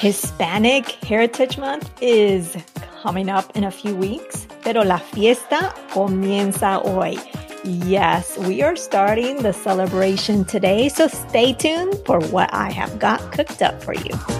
Hispanic Heritage Month is coming up in a few weeks, pero la fiesta comienza hoy. Yes, we are starting the celebration today, so stay tuned for what I have got cooked up for you.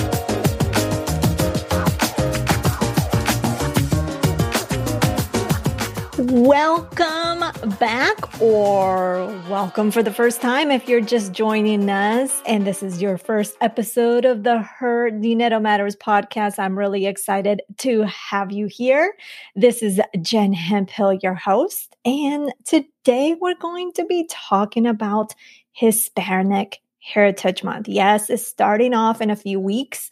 Welcome back, or welcome for the first time if you're just joining us. And this is your first episode of the Her Dinero Matters podcast. I'm really excited to have you here. This is Jen Hemphill, your host. And today we're going to be talking about Hispanic Heritage Month. Yes, it's starting off in a few weeks,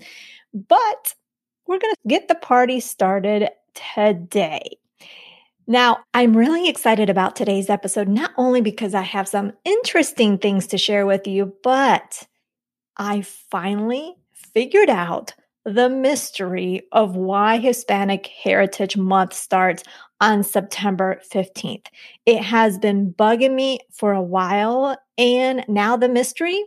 but we're going to get the party started today. Now, I'm really excited about today's episode, not only because I have some interesting things to share with you, but I finally figured out the mystery of why Hispanic Heritage Month starts on September 15th. It has been bugging me for a while, and now the mystery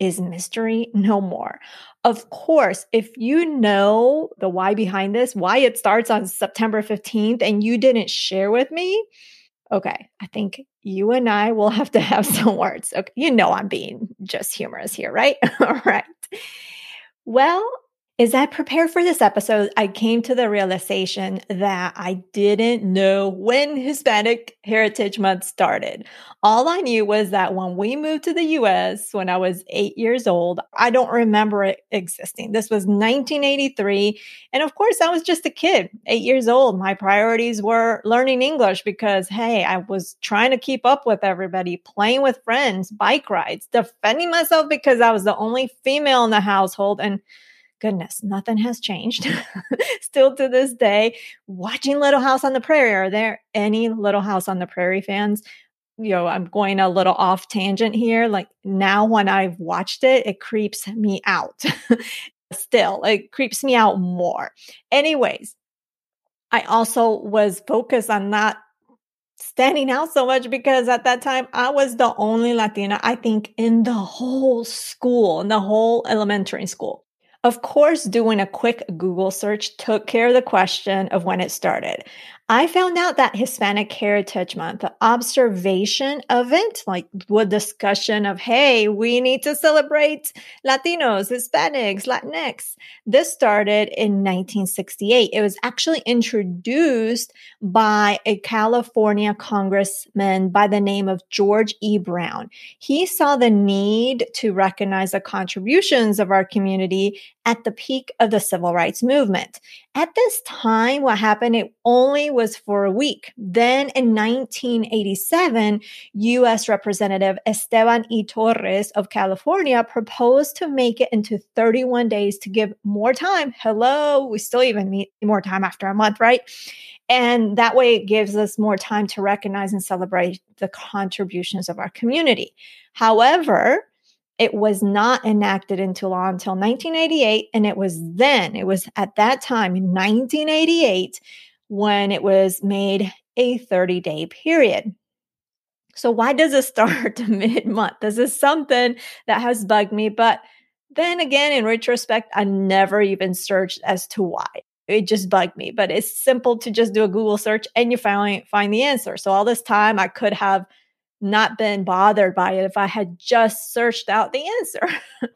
is mystery no more. Of course, if you know the why behind this, why it starts on September 15th, and you didn't share with me, okay, I think you and I will have to have some words. Okay, you know I'm being just humorous here, right? All right. Well, as I prepared for this episode, I came to the realization that I didn't know when Hispanic Heritage Month started. All I knew was that when we moved to the US when I was eight years old, I don't remember it existing. This was 1983. And of course, I was just a kid, eight years old. My priorities were learning English because, hey, I was trying to keep up with everybody, playing with friends, bike rides, defending myself because I was the only female in the household. And goodness, nothing has changed. Still to this day, watching Little House on the Prairie. Are there any Little House on the Prairie fans? You know, I'm going a little off tangent here. Like now, when I've watched it, it creeps me out. Still, it creeps me out more. Anyways, I also was focused on not standing out so much because at that time I was the only Latina, I think, in the whole school, in the whole elementary school. Of course, doing a quick Google search took care of the question of when it started. I found out that Hispanic Heritage Month, the observation it, like the discussion of, hey, we need to celebrate Latinos, Hispanics, Latinx. This started in 1968. It was actually introduced by a California congressman by the name of George E. Brown. He saw the need to recognize the contributions of our community at the peak of the civil rights movement. At this time, what happened, it only was for a week. Then in 1987, U.S. Representative Esteban E. Torres of California proposed to make it into 31 days to give more time. Hello, we still even need more time after a month, right? And that way it gives us more time to recognize and celebrate the contributions of our community. However, it was not enacted into law until 1988. And it was then, it was at that time in 1988 when it was made a 30 day period. So, why does it start mid month? This is something that has bugged me. But then again, in retrospect, I never even searched as to why. It just bugged me. But it's simple to just do a Google search and you finally find the answer. So, all this time, I could have not been bothered by it if I had just searched out the answer.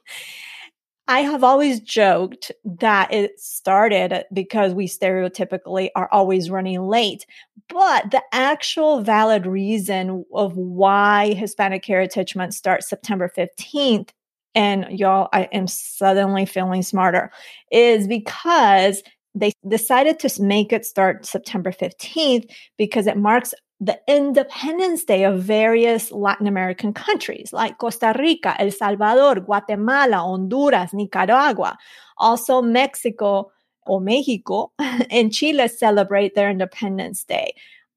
I have always joked that it started because we stereotypically are always running late. But the actual valid reason of why Hispanic Heritage Month starts September 15th, and y'all, I am suddenly feeling smarter, is because they decided to make it start September 15th because it marks the Independence Day of various Latin American countries like Costa Rica, El Salvador, Guatemala, Honduras, Nicaragua, also Mexico, or Mexico, and Chile celebrate their Independence Day.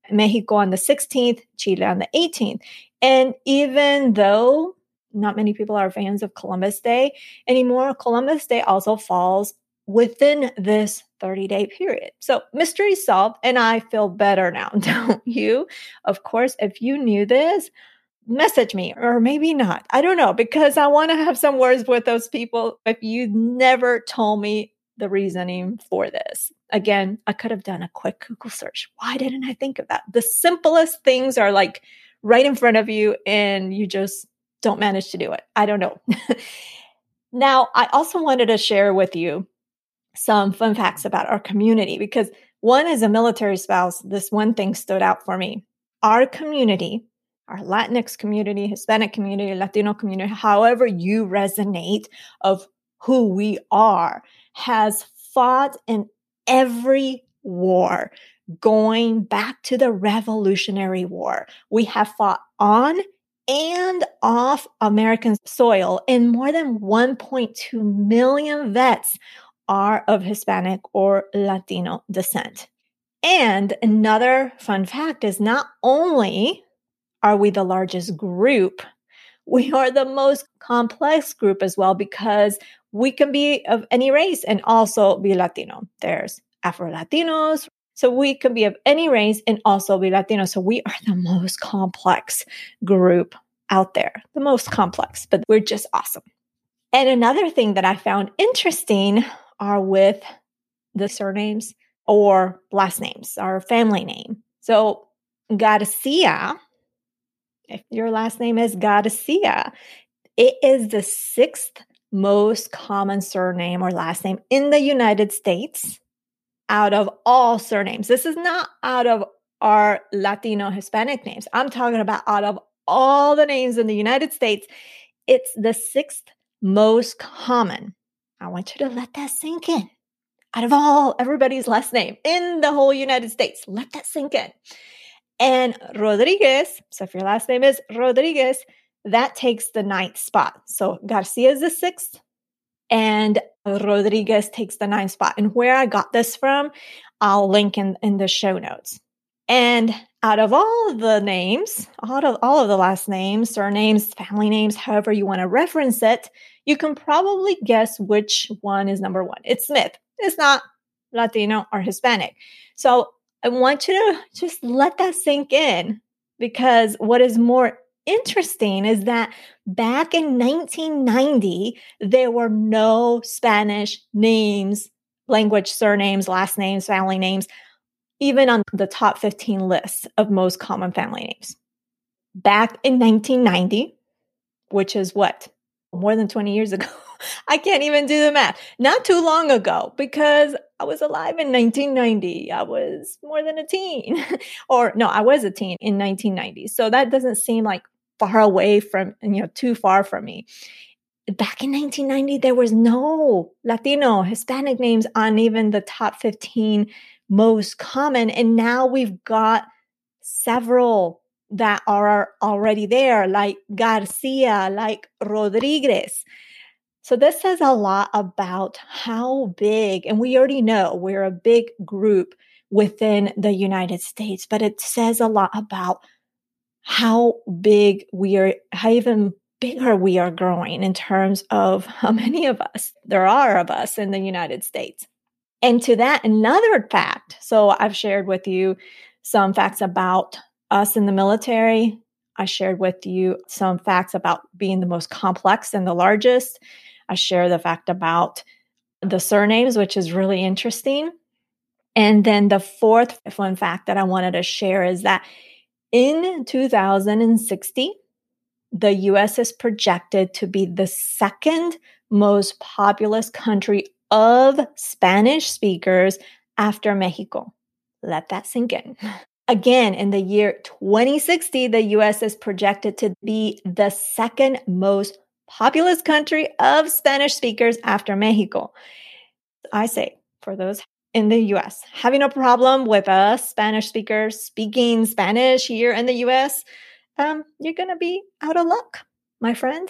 Mexico on the 16th, Chile on the 18th. And even though not many people are fans of Columbus Day anymore, Columbus Day also falls within this 30 day period. So, mystery solved, and I feel better now, don't you? Of course, if you knew this, message me or maybe not. I don't know because I want to have some words with those people. If you never told me the reasoning for this, again, I could have done a quick Google search. Why didn't I think of that? The simplest things are like right in front of you and you just don't manage to do it. I don't know. now, I also wanted to share with you some fun facts about our community because one as a military spouse, this one thing stood out for me. Our community our Latinx community, Hispanic community, Latino community, however you resonate of who we are, has fought in every war going back to the Revolutionary War. We have fought on and off American soil, and more than 1.2 million vets are of Hispanic or Latino descent. And another fun fact is not only are we the largest group? We are the most complex group as well because we can be of any race and also be Latino. There's Afro Latinos. So we can be of any race and also be Latino. So we are the most complex group out there, the most complex, but we're just awesome. And another thing that I found interesting are with the surnames or last names, our family name. So Garcia if your last name is Garcia, it is the sixth most common surname or last name in the United States out of all surnames. This is not out of our Latino Hispanic names. I'm talking about out of all the names in the United States, it's the sixth most common. I want you to let that sink in. Out of all everybody's last name in the whole United States, let that sink in. And Rodriguez, so if your last name is Rodriguez, that takes the ninth spot. So Garcia is the sixth, and Rodriguez takes the ninth spot. And where I got this from, I'll link in, in the show notes. And out of all of the names, out of all of the last names, surnames, family names, however you want to reference it, you can probably guess which one is number one. It's Smith. It's not Latino or Hispanic. So I want you to just let that sink in because what is more interesting is that back in 1990, there were no Spanish names, language surnames, last names, family names, even on the top 15 lists of most common family names. Back in 1990, which is what? More than 20 years ago. I can't even do the math. Not too long ago because I was alive in 1990. I was more than a teen. or no, I was a teen in 1990. So that doesn't seem like far away from, you know, too far from me. Back in 1990, there was no Latino, Hispanic names on even the top 15 most common. And now we've got several that are already there, like Garcia, like Rodriguez. So this says a lot about how big, and we already know we're a big group within the United States, but it says a lot about how big we are, how even bigger we are growing in terms of how many of us there are of us in the United States. And to that, another fact. So I've shared with you some facts about us in the military. I shared with you some facts about being the most complex and the largest. I share the fact about the surnames, which is really interesting. And then the fourth fun fact that I wanted to share is that in 2060, the US is projected to be the second most populous country of Spanish speakers after Mexico. Let that sink in. Again, in the year 2060, the US is projected to be the second most populous country of Spanish speakers after Mexico. I say, for those in the US, having a problem with a Spanish speaker speaking Spanish here in the US, um, you're going to be out of luck, my friend.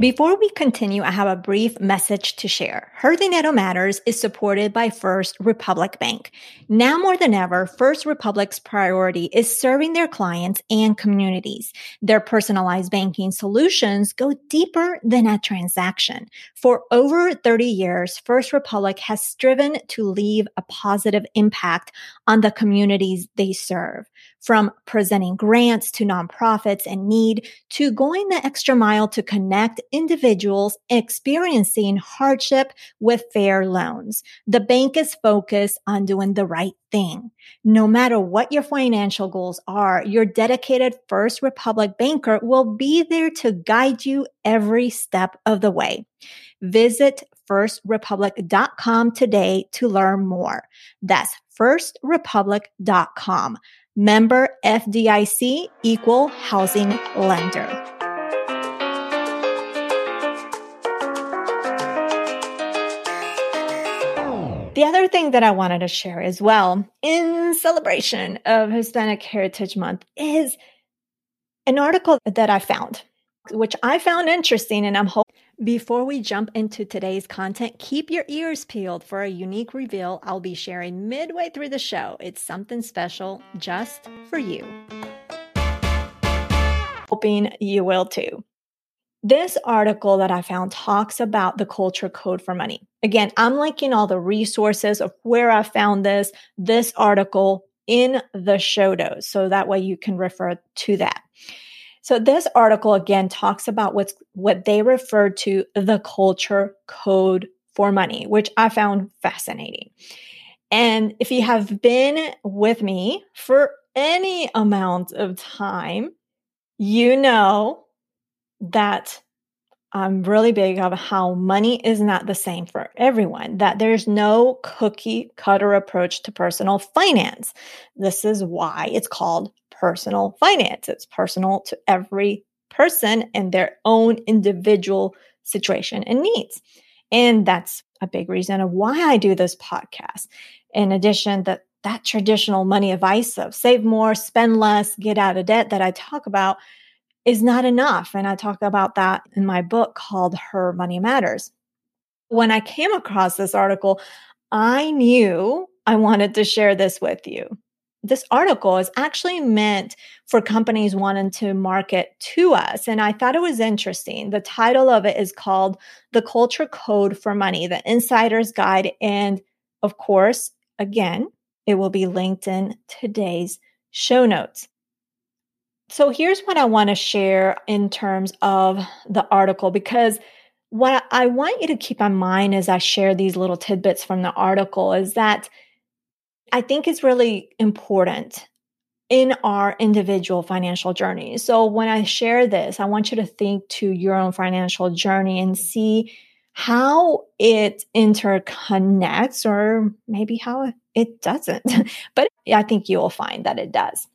Before we continue, I have a brief message to share. Her Matters is supported by First Republic Bank. Now more than ever, First Republic's priority is serving their clients and communities. Their personalized banking solutions go deeper than a transaction. For over 30 years, First Republic has striven to leave a positive impact on the communities they serve from presenting grants to nonprofits in need to going the extra mile to connect individuals experiencing hardship with fair loans. The bank is focused on doing the right thing. No matter what your financial goals are, your dedicated First Republic banker will be there to guide you every step of the way. Visit firstrepublic.com today to learn more. That's firstrepublic.com. Member FDIC equal housing lender. The other thing that I wanted to share as well in celebration of Hispanic Heritage Month is an article that I found, which I found interesting and I'm hoping before we jump into today's content, keep your ears peeled for a unique reveal I'll be sharing midway through the show. It's something special just for you. Hoping you will too. This article that I found talks about the culture code for money. Again, I'm linking all the resources of where I found this, this article in the show notes. So that way you can refer to that. So this article again talks about what's what they refer to the culture code for money, which I found fascinating. And if you have been with me for any amount of time, you know that I'm really big of how money is not the same for everyone, that there's no cookie cutter approach to personal finance. This is why it's called personal finance. It's personal to every person and their own individual situation and needs. And that's a big reason of why I do this podcast. In addition, that that traditional money advice of save more, spend less, get out of debt that I talk about is not enough. And I talk about that in my book called Her Money Matters. When I came across this article, I knew I wanted to share this with you this article is actually meant for companies wanting to market to us. And I thought it was interesting. The title of it is called The Culture Code for Money, the Insider's Guide. And of course, again, it will be linked in today's show notes. So here's what I want to share in terms of the article because what I want you to keep in mind as I share these little tidbits from the article is that I think is really important in our individual financial journey. So when I share this, I want you to think to your own financial journey and see how it interconnects or maybe how it doesn't. but I think you will find that it does.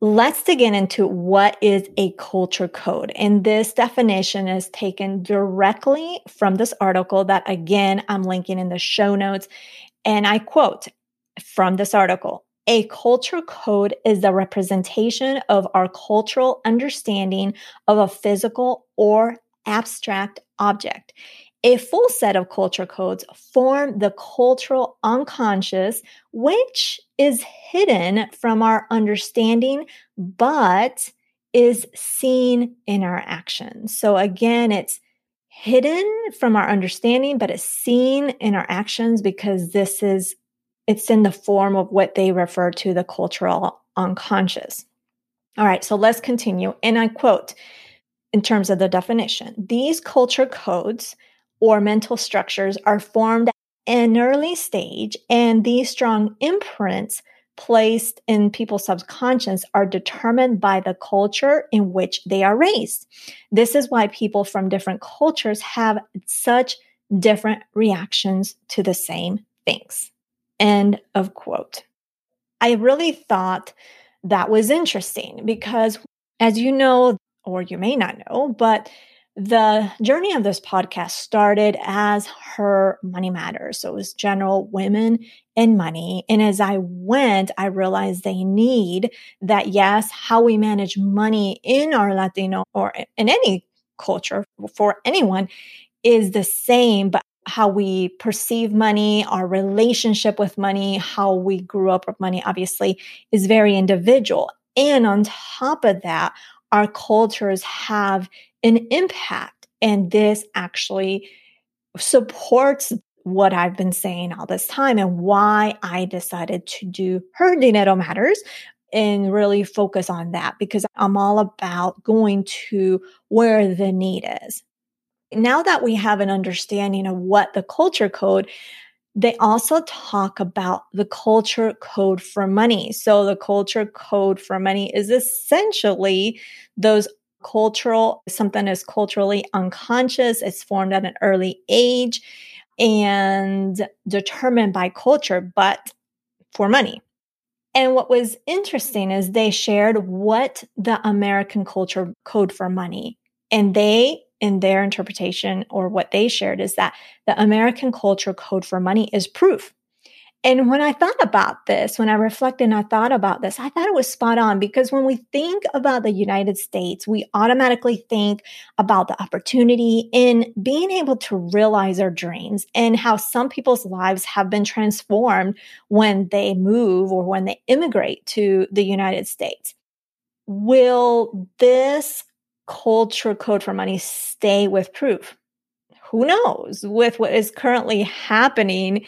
Let's dig in into what is a culture code. And this definition is taken directly from this article that again, I'm linking in the show notes. And I quote, from this article. A culture code is the representation of our cultural understanding of a physical or abstract object. A full set of culture codes form the cultural unconscious, which is hidden from our understanding, but is seen in our actions. So again, it's hidden from our understanding, but it's seen in our actions because this is it's in the form of what they refer to the cultural unconscious. All right, so let's continue. And I quote in terms of the definition these culture codes or mental structures are formed at an early stage, and these strong imprints placed in people's subconscious are determined by the culture in which they are raised. This is why people from different cultures have such different reactions to the same things. End of quote. I really thought that was interesting because, as you know, or you may not know, but the journey of this podcast started as her money matters. So it was general women and money. And as I went, I realized they need that, yes, how we manage money in our Latino or in any culture for anyone is the same, but how we perceive money, our relationship with money, how we grew up with money, obviously, is very individual. And on top of that, our cultures have an impact. And this actually supports what I've been saying all this time and why I decided to do Her Dinero Matters and really focus on that because I'm all about going to where the need is. Now that we have an understanding of what the culture code, they also talk about the culture code for money. So the culture code for money is essentially those cultural, something is culturally unconscious. It's formed at an early age and determined by culture, but for money. And what was interesting is they shared what the American culture code for money, and they in their interpretation or what they shared is that the American culture code for money is proof. And when I thought about this, when I reflected and I thought about this, I thought it was spot on because when we think about the United States, we automatically think about the opportunity in being able to realize our dreams and how some people's lives have been transformed when they move or when they immigrate to the United States. Will this culture code for money stay with proof? Who knows with what is currently happening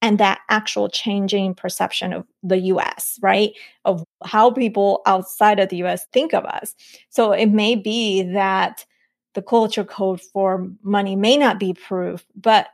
and that actual changing perception of the US, right? Of how people outside of the US think of us. So it may be that the culture code for money may not be proof, but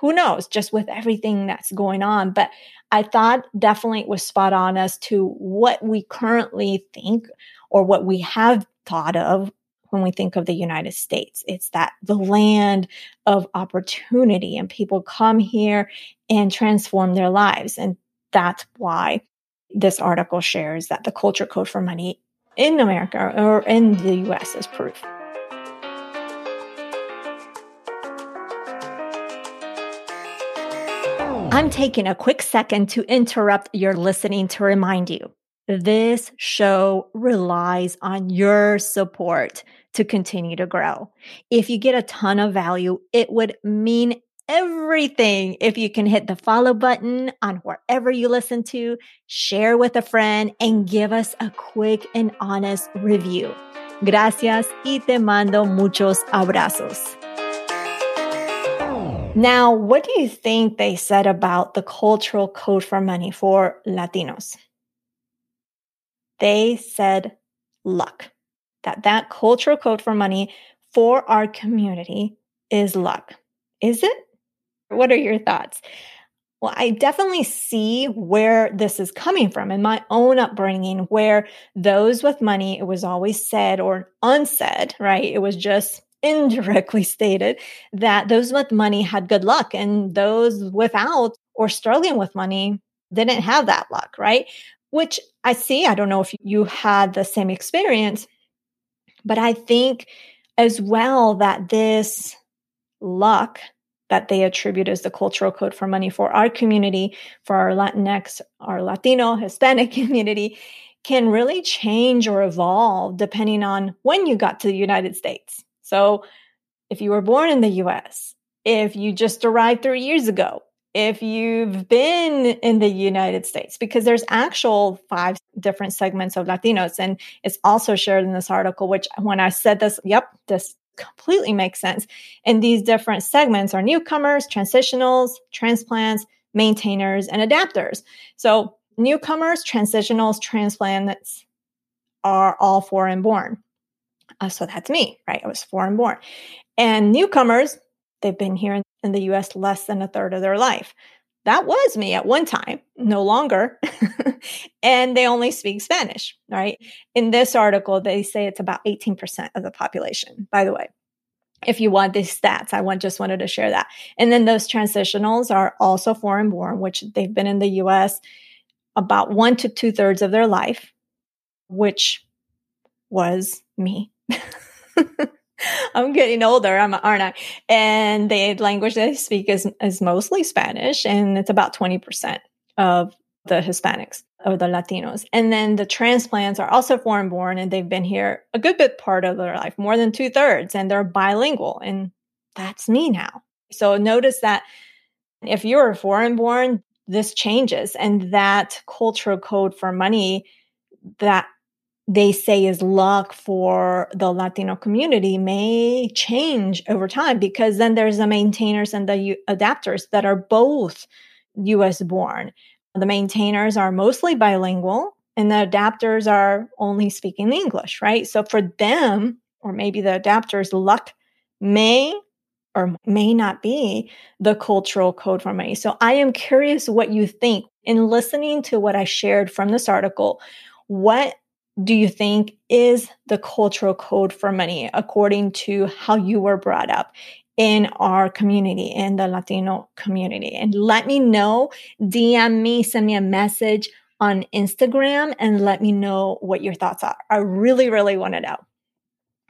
who knows, just with everything that's going on. But I thought definitely it was spot on as to what we currently think or what we have thought of when we think of the United States. It's that the land of opportunity and people come here and transform their lives. And that's why this article shares that the culture code for money in America or in the US is proof. I'm taking a quick second to interrupt your listening to remind you this show relies on your support to continue to grow. If you get a ton of value, it would mean everything if you can hit the follow button on wherever you listen to, share with a friend, and give us a quick and honest review. Gracias y te mando muchos abrazos. Now, what do you think they said about the cultural code for money for Latinos? They said luck that that cultural code for money for our community is luck. Is it? What are your thoughts? Well, I definitely see where this is coming from in my own upbringing, where those with money, it was always said or unsaid, right? It was just indirectly stated that those with money had good luck and those without or struggling with money didn't have that luck, right? Which I see. I don't know if you had the same experience, but I think as well that this luck that they attribute as the cultural code for money for our community, for our Latinx, our Latino, Hispanic community, can really change or evolve depending on when you got to the United States. So, if you were born in the US, if you just arrived three years ago, if you've been in the United States, because there's actual five different segments of Latinos. And it's also shared in this article, which when I said this, yep, this completely makes sense. And these different segments are newcomers, transitionals, transplants, maintainers, and adapters. So newcomers, transitionals, transplants are all foreign born. Uh, so that's me, right? I was foreign born. And newcomers, they've been here in the US less than a third of their life. That was me at one time, no longer. and they only speak Spanish, right? In this article, they say it's about 18% of the population, by the way. If you want these stats, I want, just wanted to share that. And then those transitionals are also foreign born, which they've been in the US about one to two thirds of their life, which was me. I'm getting older, I'm, aren't I? And the language they speak is, is mostly Spanish, and it's about 20% of the Hispanics. of the Latinos. And then the transplants are also foreign born and they've been here a good bit part of their life, more than two thirds, and they're bilingual. And that's me now. So notice that if you're foreign born, this changes. And that cultural code for money that they say is luck for the Latino community may change over time because then there's the maintainers and the U- adapters that are both US born. The maintainers are mostly bilingual and the adapters are only speaking English, right? So for them, or maybe the adapters, luck may or may not be the cultural code for money. So I am curious what you think in listening to what I shared from this article. What do you think is the cultural code for money according to how you were brought up in our community, in the Latino community? And let me know, DM me, send me a message on Instagram and let me know what your thoughts are. I really, really want to know.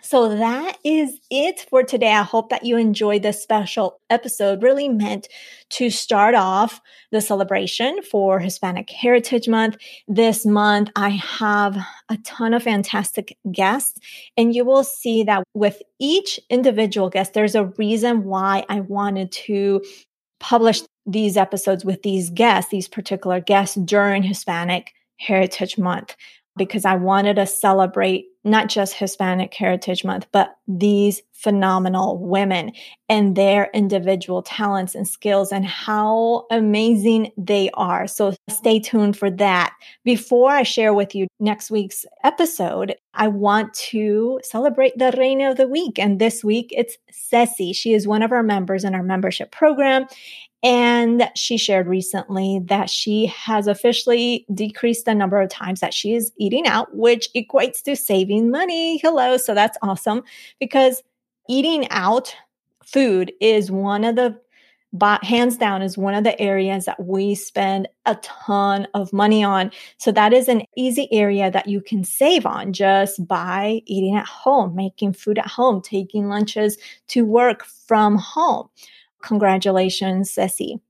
So that is it for today. I hope that you enjoyed this special episode, really meant to start off the celebration for Hispanic Heritage Month. This month, I have a ton of fantastic guests, and you will see that with each individual guest, there's a reason why I wanted to publish these episodes with these guests, these particular guests during Hispanic Heritage Month because I wanted to celebrate not just Hispanic Heritage Month, but these phenomenal women and their individual talents and skills and how amazing they are. So stay tuned for that. Before I share with you next week's episode, I want to celebrate the Reina of the Week. And this week it's Ceci. She is one of our members in our membership program. And she shared recently that she has officially decreased the number of times that she is eating out, which equates to saving money. Hello. So that's awesome because eating out food is one of the hands down is one of the areas that we spend a ton of money on. So that is an easy area that you can save on just by eating at home, making food at home, taking lunches to work from home. Congratulations, Ceci.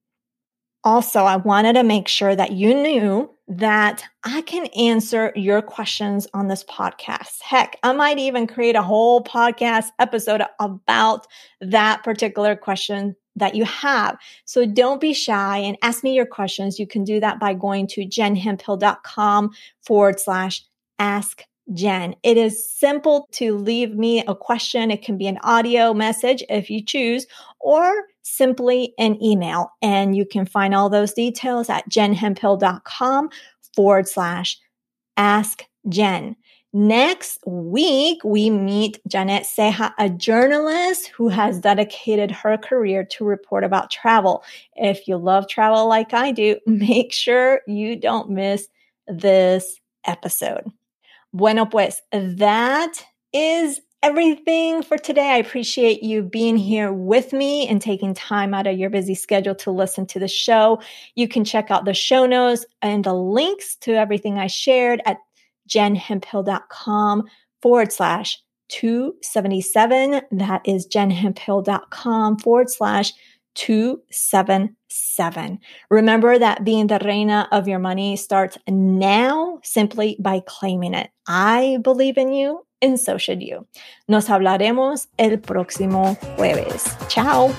Also, I wanted to make sure that you knew that I can answer your questions on this podcast. Heck, I might even create a whole podcast episode about that particular question that you have. So don't be shy and ask me your questions. You can do that by going to jenhemphill.com forward slash ask Jen. It is simple to leave me a question. It can be an audio message if you choose, or simply an email. And you can find all those details at jenhemphill.com forward slash ask Jen. Next week, we meet Janet Ceja, a journalist who has dedicated her career to report about travel. If you love travel like I do, make sure you don't miss this episode. Bueno, pues that is everything for today. I appreciate you being here with me and taking time out of your busy schedule to listen to the show. You can check out the show notes and the links to everything I shared at jenhemphill.com forward slash 277. That is jenhemphill.com forward slash 277. Remember that being the reina of your money starts now simply by claiming it. I believe in you and so should you. Nos hablaremos el próximo jueves. Chao.